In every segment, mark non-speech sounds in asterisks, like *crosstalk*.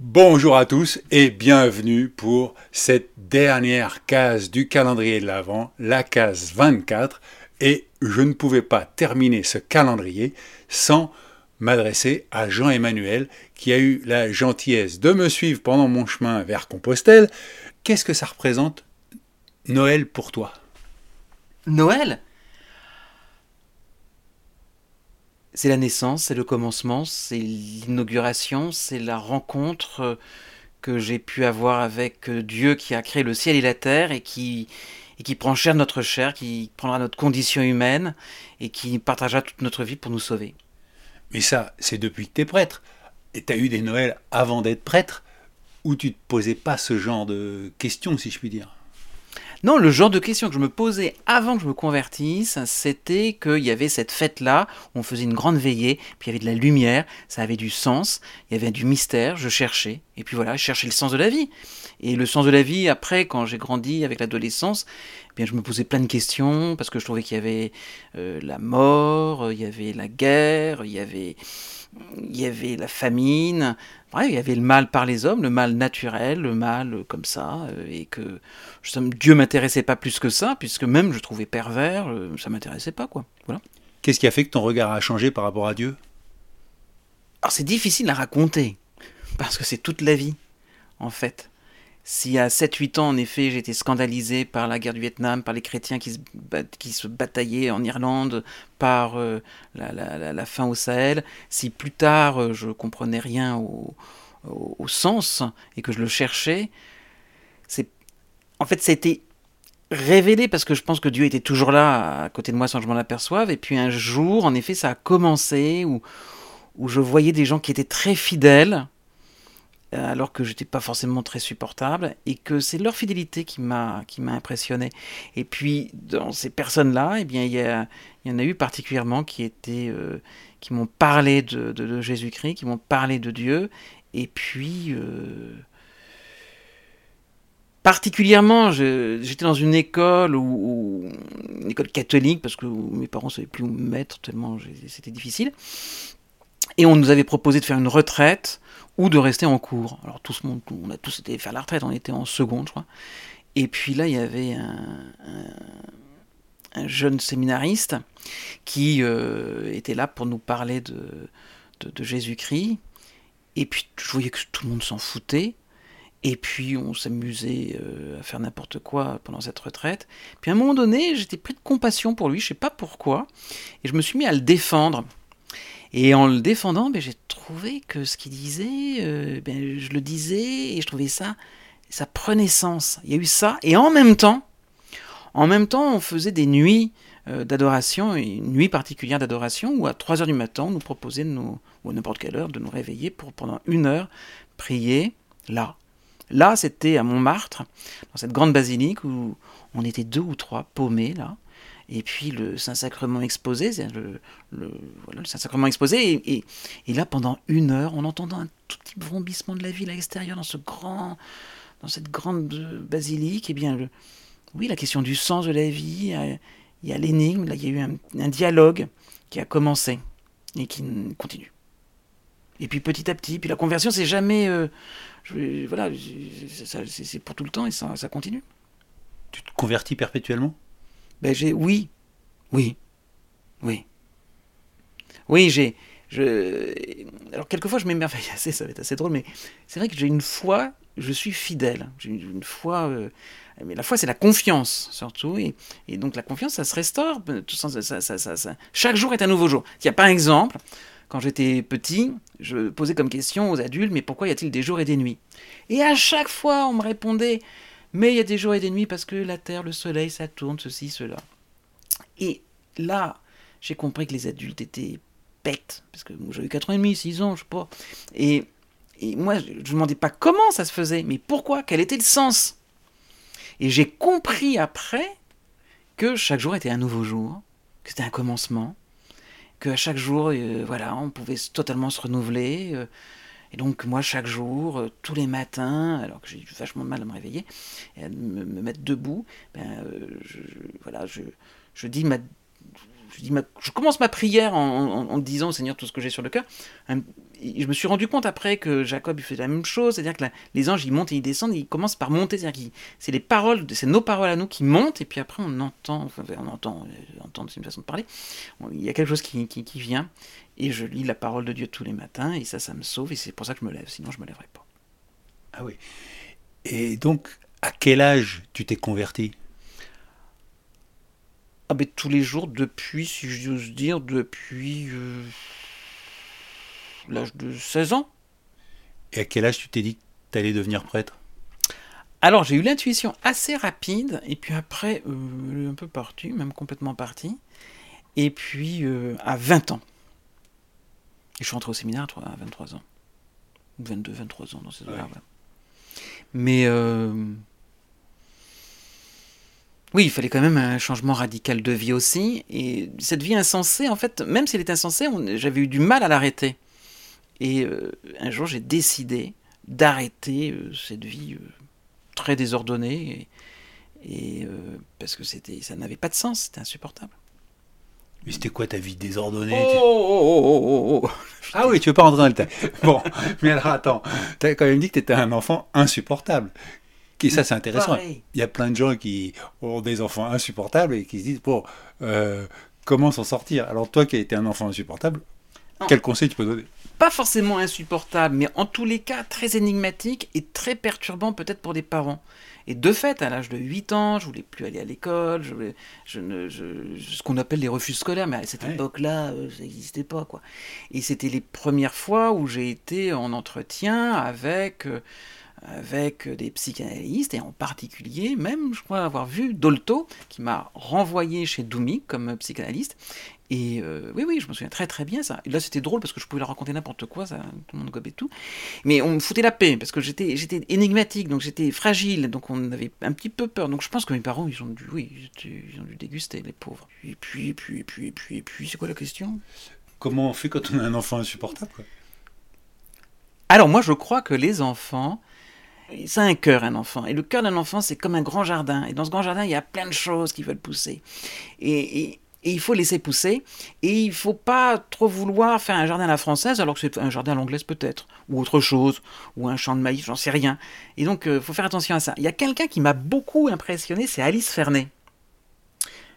Bonjour à tous et bienvenue pour cette dernière case du calendrier de l'Avent, la case 24. Et je ne pouvais pas terminer ce calendrier sans m'adresser à Jean-Emmanuel qui a eu la gentillesse de me suivre pendant mon chemin vers Compostelle. Qu'est-ce que ça représente Noël pour toi? Noël? C'est la naissance, c'est le commencement, c'est l'inauguration, c'est la rencontre euh, que j'ai pu avoir avec euh, Dieu qui a créé le ciel et la terre et qui, prend chair notre chair, qui prendra notre condition humaine et qui partagera toute notre vie pour nous sauver. Mais ça, c'est depuis que tu es prêtre. Et tu as eu des Noëls avant d'être prêtre où tu ne te posais pas ce genre de questions, si je puis dire. Non, le genre de questions que je me posais avant que je me convertisse, c'était qu'il y avait cette fête-là, on faisait une grande veillée, puis il y avait de la lumière, ça avait du sens, il y avait du mystère, je cherchais, et puis voilà, je cherchais le sens de la vie. Et le sens de la vie, après, quand j'ai grandi avec l'adolescence, eh bien, je me posais plein de questions, parce que je trouvais qu'il y avait euh, la mort, il y avait la guerre, il y avait, il y avait la famine, il y avait le mal par les hommes, le mal naturel, le mal comme ça, euh, et que Dieu m'intéressait pas plus que ça, puisque même je trouvais pervers, euh, ça m'intéressait pas, quoi. Voilà. Qu'est-ce qui a fait que ton regard a changé par rapport à Dieu? Alors c'est difficile à raconter, parce que c'est toute la vie, en fait. Si à 7-8 ans, en effet, j'étais scandalisé par la guerre du Vietnam, par les chrétiens qui se, qui se bataillaient en Irlande, par euh, la, la, fin au Sahel, si plus tard euh, je comprenais rien au, au, sens et que je le cherchais, c'est en fait ça a été révélé parce que je pense que Dieu était toujours là à côté de moi sans que je m'en aperçoive. Et puis un jour, en effet, ça a commencé où, où je voyais des gens qui étaient très fidèles alors que j'étais pas forcément très supportable et que c'est leur fidélité qui m'a qui m'a impressionné. Et puis dans ces personnes là eh bien il y, y, en a eu particulièrement qui étaient euh, qui m'ont parlé de, de, Jésus-Christ qui m'ont parlé de Dieu. Et puis euh, particulièrement j'étais dans une école où, une école catholique parce que mes parents savaient plus où me mettre tellement c'était difficile et on nous avait proposé de faire une retraite ou de rester en cours. Alors tout le monde, on a tous été faire la retraite, on était en seconde, je crois. Et puis là, il y avait un, jeune séminariste qui euh, était là pour nous parler de, de, Jésus-Christ. Et puis je voyais que tout le monde s'en foutait. Et puis on s'amusait euh, à faire n'importe quoi pendant cette retraite. Puis à un moment donné, j'étais pris de compassion pour lui, je sais pas pourquoi, et je me suis mis à le défendre. Et en le défendant, ben, j'ai trouvé que ce qu'il disait, euh, ben, je le disais et je trouvais ça, ça prenait sens. Il y a eu ça. Et en même temps, en même temps, on faisait des nuits euh, d'adoration, une nuit particulière d'adoration, où à 3 heures du matin, on nous proposait, de nous, ou à n'importe quelle heure, de nous réveiller pour pendant une heure prier là. Là, c'était à Montmartre, dans cette grande basilique où on était deux ou trois paumés là et puis le Saint-Sacrement exposé, le, le, voilà, le Saint-Sacrement exposé, et, là pendant une heure, en entendant un tout petit vrombissement de la ville à l'extérieur, dans ce grand, dans cette grande basilique, et eh bien, oui, la question du sens de la vie, il y a l'énigme, là il y a eu un, dialogue qui a commencé et qui continue. Et puis petit à petit, puis la conversion, c'est jamais, euh, voilà, c'est pour tout le temps et ça continue. Tu te convertis perpétuellement? Ben j'ai oui, oui, oui. Oui, j'ai. Je... Alors, quelquefois, je m'émerveille assez, ça va être assez drôle, mais c'est vrai que j'ai une foi, je suis fidèle. J'ai une, foi. Euh, mais la foi, c'est la confiance, surtout. Et, et, donc, la confiance, ça se restaure. Ça, ça, ça, chaque jour est un nouveau jour. Il y a, par exemple, quand j'étais petit, je posais comme question aux adultes mais pourquoi y a-t-il des jours et des nuits? Et à chaque fois, on me répondait mais il y a des jours et des nuits parce que la Terre, le Soleil, ça tourne, ceci, cela. Et là, j'ai compris que les adultes étaient pète. Parce que j'avais 4 ans et demi, 6 ans, je sais pas. Et, et moi, je ne me demandais pas comment ça se faisait, mais pourquoi, quel était le sens? Et j'ai compris après que chaque jour était un nouveau jour, que c'était un commencement, qu'à chaque jour, euh, voilà, on pouvait totalement se renouveler. euh, et donc moi, chaque jour, euh, tous les matins, alors que j'ai vachement de mal à me réveiller, et à me, me mettre debout, ben, euh, je, voilà, je dis ma, je, commence ma prière en, disant au Seigneur tout ce que j'ai sur le cœur. Et Je me suis rendu compte après que Jacob il fait la même chose, c'est-à-dire que les anges ils montent et ils descendent, ils commencent par monter, c'est-à-dire c'est les paroles, c'est nos paroles à nous qui montent, et puis après on entend, enfin, on entend, euh, entendre c'est une façon de parler, il y a quelque chose qui, qui, vient, et je lis la parole de Dieu tous les matins, et ça, ça me sauve, et c'est pour ça que je me lève, sinon je me lèverai pas. Ah oui. Et donc, à quel âge tu t'es converti? Ah ben tous les jours depuis, si j'ose dire, depuis euh, l'âge de 16 ans. Et à quel âge tu t'es dit que tu allais devenir prêtre? Alors j'ai eu l'intuition assez rapide, et puis après, euh, un peu parti, même complètement parti, et puis euh, à 20 ans. Et je suis rentré au séminaire à trois- à 23 ans. Ou 22, 23 ans dans ces. Ouais. ouais. Mais euh, oui, il fallait quand même un changement radical de vie aussi. Et cette vie insensée, en fait, même si elle est insensée, on- j'avais eu du mal à l'arrêter. Et euh, un jour, j'ai décidé d'arrêter euh, cette vie euh, très désordonnée. Et, et, euh, parce que c'était, ça n'avait pas de sens, c'était insupportable. Mais c'était quoi ta vie désordonnée Oh, tu- oh, oh, oh, oh, oh. *laughs* Ah oui, tu veux pas rentrer dans le détail. Bon, mais alors attends, tu as quand même dit que tu étais un enfant insupportable. Et ça, c'est intéressant. Pareil. Il y a plein de gens qui ont des enfants insupportables et qui se disent, bon, euh, comment s'en sortir? Alors toi qui as été un enfant insupportable, Non. quel conseil tu peux donner? Pas forcément insupportable, mais en tous les cas très énigmatique et très perturbant peut-être pour des parents. Et de fait, à l'âge de 8 ans, je voulais plus aller à l'école, je voulais, je ne, je- ce qu'on appelle les refus scolaires, mais à cette Ouais. époque-là, euh, ça n'existait pas. quoi. Et c'était les premières fois où j'ai été en entretien avec, euh, avec des psychanalystes, et en particulier, même, je crois avoir vu Dolto, qui m'a renvoyé chez Doumi comme psychanalyste. Et euh, oui, oui, je me souviens très très bien ça. Et là, c'était drôle parce que je pouvais leur raconter n'importe quoi, ça, tout le monde gobait tout. Mais on me foutait la paix parce que j'étais, j'étais énigmatique, donc j'étais fragile, donc on avait un petit peu peur. Donc je pense que mes parents, ils ont dû, oui, ils ont dû déguster, les pauvres. Et puis, et puis, et puis, et puis, et puis, c'est quoi la question? Comment on fait quand on a un enfant insupportable quoi? Alors moi, je crois que les enfants, c'est un cœur, un enfant. Et le cœur d'un enfant, c'est comme un grand jardin. Et dans ce grand jardin, il y a plein de choses qui veulent pousser. Et, et- et il faut laisser pousser. Et il faut pas trop vouloir faire un jardin à la française, alors que c'est un jardin à l'anglaise peut-être. Ou autre chose. Ou un champ de maïs, j'en sais rien. Et donc, il faut faire attention à ça. Il y a quelqu'un qui m'a beaucoup impressionné, c'est Alice Fernet.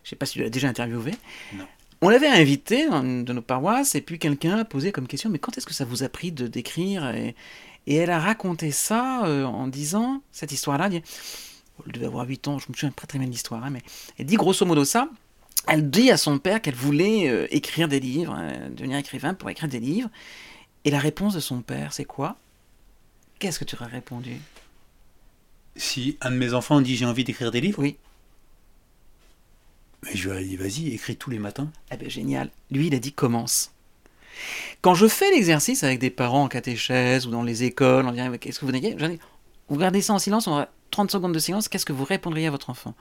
Je sais pas si tu l'as déjà interviewé. Non. On l'avait invité dans une de nos paroisses, et puis quelqu'un a posé comme question, mais quand est-ce que ça vous a pris de d'écrire et, et elle a raconté ça euh, en disant, cette histoire-là, elle elle devait avoir 8 ans, je me souviens pas très bien de l'histoire, hein, mais elle dit grosso modo ça, elle dit à son père qu'elle voulait euh, écrire des livres, euh, devenir écrivain pour écrire des livres, et la réponse de son père, c'est quoi? Qu'est-ce que tu aurais répondu? Si un de mes enfants dit j'ai envie d'écrire des livres, Oui, mais je lui ai dit vas-y, écris tous les matins. eh ben génial, lui il a dit commence. Quand je fais l'exercice avec des parents en catéchèse ou dans les écoles, on dirait qu'est-ce que vous ai- Vous regardez ça en silence, on aura 30 secondes de silence, qu'est-ce que vous répondriez à votre enfant?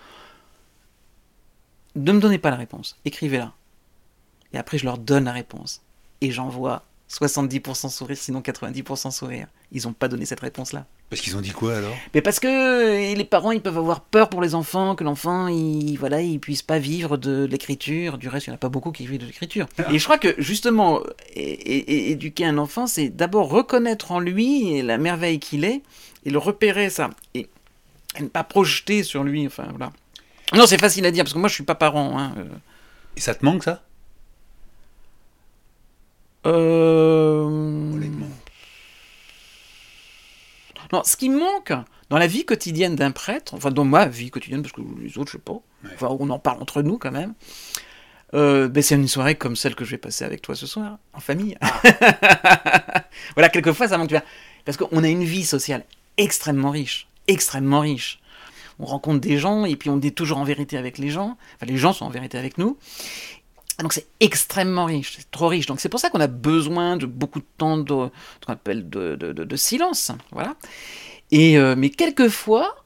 Ne me donnez pas la réponse, écrivez-la. Et après je leur donne la réponse. Et j'en vois 70% sourire, sinon 90% sourire. Ils n'ont pas donné cette réponse-là. Parce qu'ils ont dit quoi alors? Mais parce que euh, les parents, ils peuvent avoir peur pour les enfants, que l'enfant, il, voilà, il puisse pas vivre de l'écriture. Du reste, il n'y en a pas beaucoup qui vivent de l'écriture. Et je crois que justement, é- é- é- éduquer un enfant, c'est d'abord reconnaître en lui la merveille qu'il est et le repérer ça et, et ne pas projeter sur lui. Enfin voilà. Non, c'est facile à dire parce que moi, je suis pas parent. Hein. euh. Et ça te manque ça? Euh... Honnêtement. Non, ce qui manque dans la vie quotidienne d'un prêtre, enfin dans ma vie quotidienne, parce que les autres, je sais pas, enfin, on en parle entre nous quand même, euh, ben, c'est une soirée comme celle que je vais passer avec toi ce soir, en famille. *laughs* voilà, quelquefois ça manque. Parce qu'on a une vie sociale extrêmement riche, extrêmement riche. On rencontre des gens et puis on est toujours en vérité avec les gens, enfin les gens sont en vérité avec nous. Donc c'est extrêmement riche, c'est trop riche. Donc c'est pour ça qu'on a besoin de beaucoup de temps de, appelle de, de, de, silence. Voilà. Et, euh, mais quelquefois,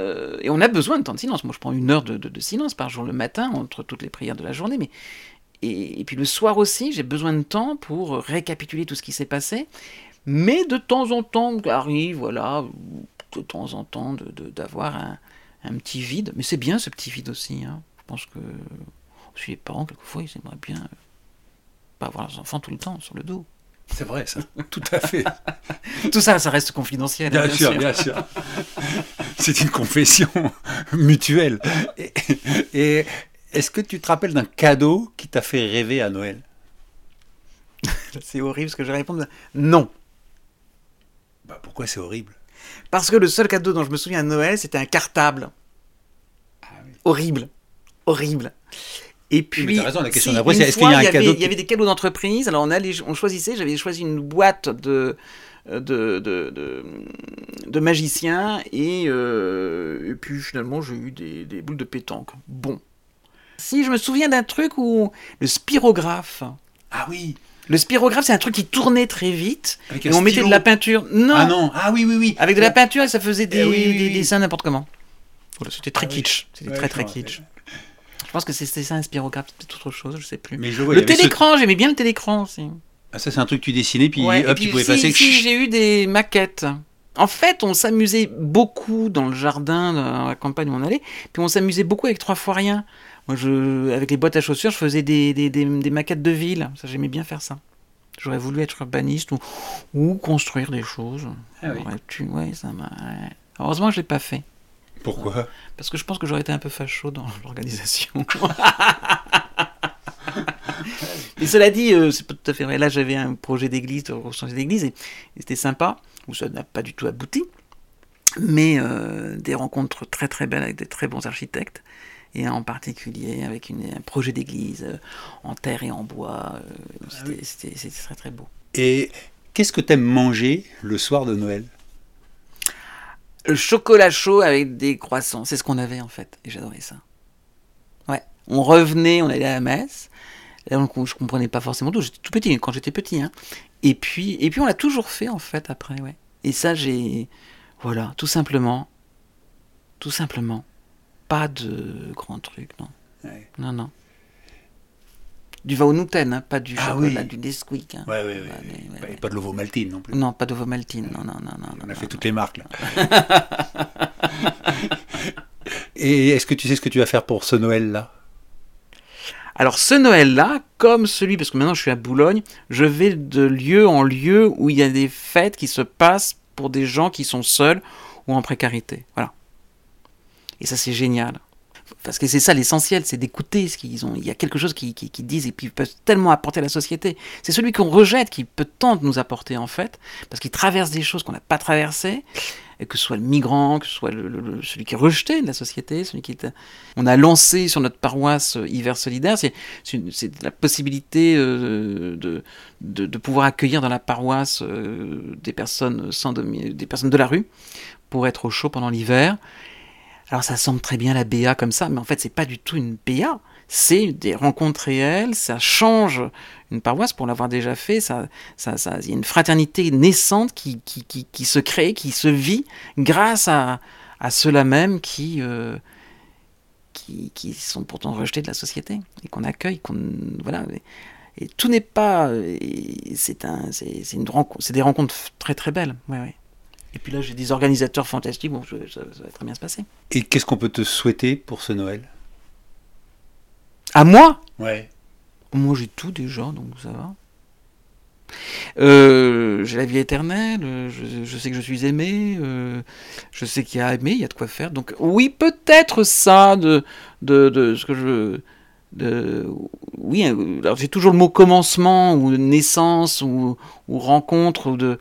euh, et on a besoin de temps de silence. Moi je prends une heure de, silence par jour le matin entre toutes les prières de la journée. Mais, et, et puis le soir aussi, j'ai besoin de temps pour récapituler tout ce qui s'est passé. Mais de temps en temps, arrive, voilà, de temps en temps, d'avoir un, un, petit vide. Mais c'est bien ce petit vide aussi. Hein. Je pense que suis les parents, quelquefois, ils aimeraient bien euh, pas avoir leurs enfants tout le temps sur le dos. C'est vrai, ça, *laughs* tout à fait. *laughs* tout ça, ça reste confidentiel. Bien, sûr, bien sûr. *laughs* C'est une confession mutuelle. Et, est-ce que tu te rappelles d'un cadeau qui t'a fait rêver à Noël? C'est horrible ce que je vais répondre. Non. Bah pourquoi c'est horrible? Parce que le seul cadeau dont je me souviens à Noël, c'était un cartable. Ah horrible. Horrible. Et puis, raison, la question d'après, c'est est-ce qu'il y a un cadeau Il y avait des cadeaux d'entreprise. Alors on allait, on choisissait. J'avais choisi une boîte de de, de, de, magiciens et, euh, et, puis finalement j'ai eu des, des, boules de pétanque. Bon. Si je me souviens d'un truc où le spirographe. Ah oui. Le spirographe, c'est un truc qui tournait très vite. et on mettait de la peinture. Non. Ah non. Ah oui, oui, oui. Avec de la peinture et ça faisait des, eh des dessins n'importe comment. C'était très ah kitsch. C'était très très kitsch. Pense que c'était ça un spirographe, peut-être autre chose, je sais plus. Mais je le télécran, j'aimais bien le télécran aussi. Ah, ça, c'est un truc que tu dessinais, puis hop, tu pouvais passer. Si, j'ai eu des maquettes. En fait, on s'amusait beaucoup dans le jardin, dans la campagne où on allait, puis on s'amusait beaucoup avec trois fois rien. Moi, je, avec les boîtes à chaussures, je faisais des, des, des, maquettes de ville. Ça, j'aimais bien faire ça. J'aurais voulu être urbaniste ou, ou construire des choses. Ah oui. ouais, ça Heureusement, je l'ai pas fait. Pourquoi Parce que je pense que j'aurais été un peu facho dans *laughs* l'organisation. *laughs* Mais cela dit, euh, c'est pas tout à fait vrai. Là, j'avais un projet d'église, de changer d'église, et, c'était sympa, où ça n'a pas du tout abouti. Mais euh, des rencontres très très belles avec des très bons architectes, et en particulier avec un projet d'église euh, en terre et en bois. Ah c'était très très beau. Et qu'est-ce que tu aimes manger le soir de Noël? Le chocolat chaud avec des croissants. C'est ce qu'on avait en fait. Et j'adorais ça. Ouais. On revenait, on allait à la messe. Là, je comprenais pas forcément tout. J'étais tout petit quand j'étais petit. Hein. Et puis, et puis on l'a toujours fait en fait après. Ouais. Et ça, j'ai. Voilà, tout simplement. Tout simplement. Pas de grand truc, non. Non, non du Vaunuten, hein, pas du ah chocolat, du Nesquik. Hein. Ouais, ouais, ouais. Et pas de l'ovomaltine non plus. Non, pas d'ovomaltine, non, non, non, non. On a fait toutes les marques là. *laughs* Et est-ce que tu sais ce que tu vas faire pour ce Noël-là? Alors ce Noël-là, comme celui, parce que maintenant je suis à Boulogne, je vais de lieu en lieu où il y a des fêtes qui se passent pour des gens qui sont seuls ou en précarité. Voilà. Et ça c'est génial parce que c'est ça l'essentiel, c'est d'écouter ce qu'ils ont. Il y a quelque chose qu'ils qui, disent et puis ils peuvent tellement apporter à la société. C'est celui qu'on rejette qui peut tant nous apporter en fait, parce qu'il traverse des choses qu'on n'a pas traversées, que ce soit le migrant, que ce soit celui qui est rejeté de la société, celui qui est. On a lancé sur notre paroisse euh, Hiver solidaire, c'est la possibilité euh, de, de, pouvoir accueillir dans la paroisse euh, des personnes sans des personnes de la rue pour être au chaud pendant l'hiver. Alors ça semble très bien la BA comme ça, mais en fait c'est pas du tout une BA. C'est des rencontres réelles, ça change une paroisse pour l'avoir déjà fait. Ça, ça, ça, il y a une fraternité naissante qui, qui, qui, se crée, qui se vit grâce à, à ceux-là même qui, euh, qui, qui, sont pourtant rejetés de la société et qu'on accueille. Qu'on, voilà. Et, tout n'est pas. C'est, un, c'est, des rencontres très très belles. Ouais, ouais. Et puis là, j'ai des organisateurs fantastiques, bon, ça, va très bien se passer. Et qu'est-ce qu'on peut te souhaiter pour ce Noël? À moi? Ouais. Moi, j'ai tout déjà, donc ça va. Euh, j'ai la vie éternelle, euh, je, sais que je suis aimé, euh, je sais qu'il y a aimé, il y a de quoi faire. Donc oui, peut-être ça de, de, ce que je... De, oui, alors j'ai toujours le mot commencement ou naissance ou, ou rencontre ou de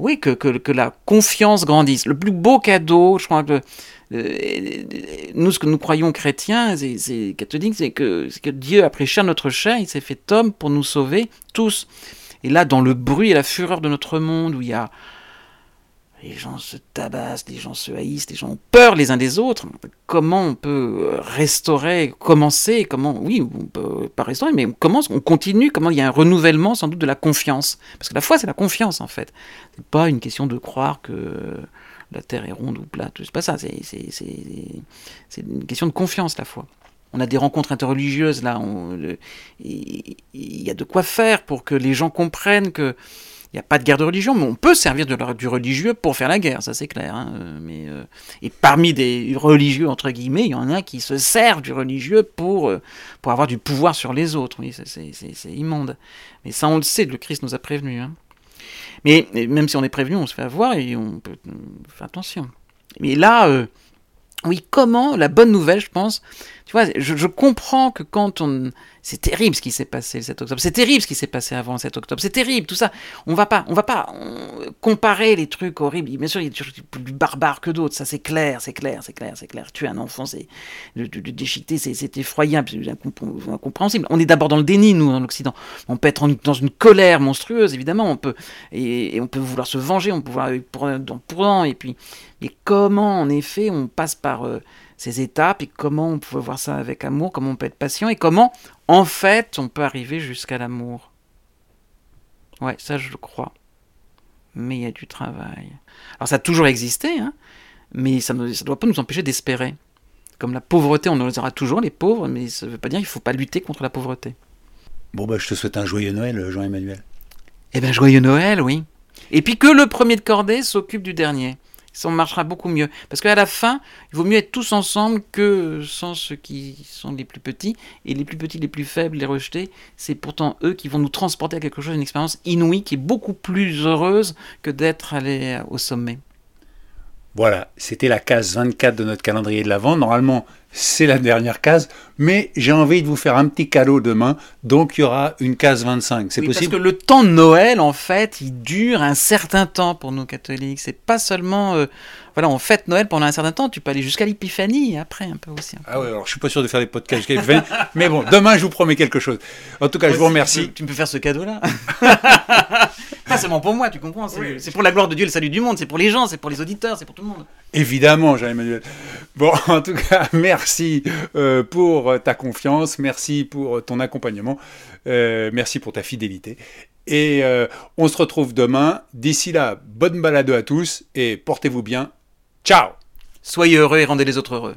oui, que, que, la confiance grandisse. Le plus beau cadeau, je crois que nous, ce que nous croyons chrétiens, c'est catholiques, c'est que, que Dieu a pris cher notre chair, il s'est fait homme pour nous sauver tous. Et là, dans le bruit et la fureur de notre monde, où il y a les gens se tabassent, les gens se haïssent, les gens ont peur les uns des autres. Comment on peut restaurer, commencer, comment, oui, on peut pas restaurer, mais comment on continue, comment il y a un renouvellement sans doute de la confiance. Parce que la foi, c'est la confiance en fait. C'est pas une question de croire que la terre est ronde ou plate, c'est pas ça, c'est une question de confiance la foi. On a des rencontres interreligieuses là, il y a de quoi faire pour que les gens comprennent que il n'y a pas de guerre de religion, mais on peut servir de, du religieux pour faire la guerre, ça c'est clair. Hein, euh, mais, euh, et parmi des religieux, entre guillemets, il y en a qui se servent du religieux pour, euh, pour avoir du pouvoir sur les autres. Oui, c'est immonde. Mais ça, on le sait, le Christ nous a prévenus. Hein. Mais même si on est prévenu, on se fait avoir et on peut faire attention. Mais là, oui, comment La bonne nouvelle, je pense, tu vois, je, comprends que quand on... C'est terrible ce qui s'est passé le 7 octobre. C'est terrible ce qui s'est passé avant le 7 octobre. C'est terrible, tout ça. On va pas, on va pas comparer les trucs horribles. Bien sûr, il y a des trucs plus barbares que d'autres. Ça, c'est clair, c'est clair, c'est clair, c'est clair. Tuer un enfant, c'est... Le, déchiqueter, c'est effroyable, c'est incompréhensible. On est d'abord dans le déni, nous, en Occident. On peut être dans une colère monstrueuse, évidemment. On peut... Et, on peut vouloir se venger, on peut vouloir... Pour, pour, et puis... Mais comment, en effet, on passe par... Euh, ces étapes et comment on peut voir ça avec amour, comment on peut être patient et comment, en fait, on peut arriver jusqu'à l'amour. Ouais, ça je le crois. Mais il y a du travail. Alors ça a toujours existé, hein, mais ça ne doit pas nous empêcher d'espérer. Comme la pauvreté, on les aura toujours, les pauvres, mais ça ne veut pas dire qu'il ne faut pas lutter contre la pauvreté. Bon, bah, je te souhaite un joyeux Noël, Jean-Emmanuel. Eh bien, joyeux Noël, oui. Et puis que le premier de cordée s'occupe du dernier ça marchera beaucoup mieux. Parce qu'à la fin, il vaut mieux être tous ensemble que sans ceux qui sont les plus petits. Et les plus petits, les plus faibles, les rejetés, c'est pourtant eux qui vont nous transporter à quelque chose, une expérience inouïe qui est beaucoup plus heureuse que d'être allé au sommet. Voilà, c'était la case 24 de notre calendrier de l'Avent. Normalement, c'est la dernière case, mais j'ai envie de vous faire un petit cadeau demain, donc il y aura une case 25. C'est possible Parce que le temps de Noël, en fait, il dure un certain temps pour nous catholiques. C'est pas seulement, euh, voilà, on fête Noël pendant un certain temps. Tu peux aller jusqu'à l'épiphanie après un peu aussi. Ah ouais, alors je suis pas sûr de faire des podcasts jusqu'à l'épiphanie, *laughs* mais bon, demain je vous promets quelque chose. En tout cas, je vous remercie. Tu peux, faire ce cadeau-là. *laughs* pas seulement pour moi, tu comprends. C'est pour la gloire de Dieu, le salut du monde. C'est pour les gens, c'est pour les auditeurs, c'est pour tout le monde. Évidemment, Jean-Emmanuel. Bon, *laughs* en tout cas, merci euh, pour ta confiance, merci pour ton accompagnement, euh, merci pour ta fidélité. Et euh, on se retrouve demain. D'ici là, bonne balade à tous et portez-vous bien. Ciao Soyez heureux et rendez les autres heureux.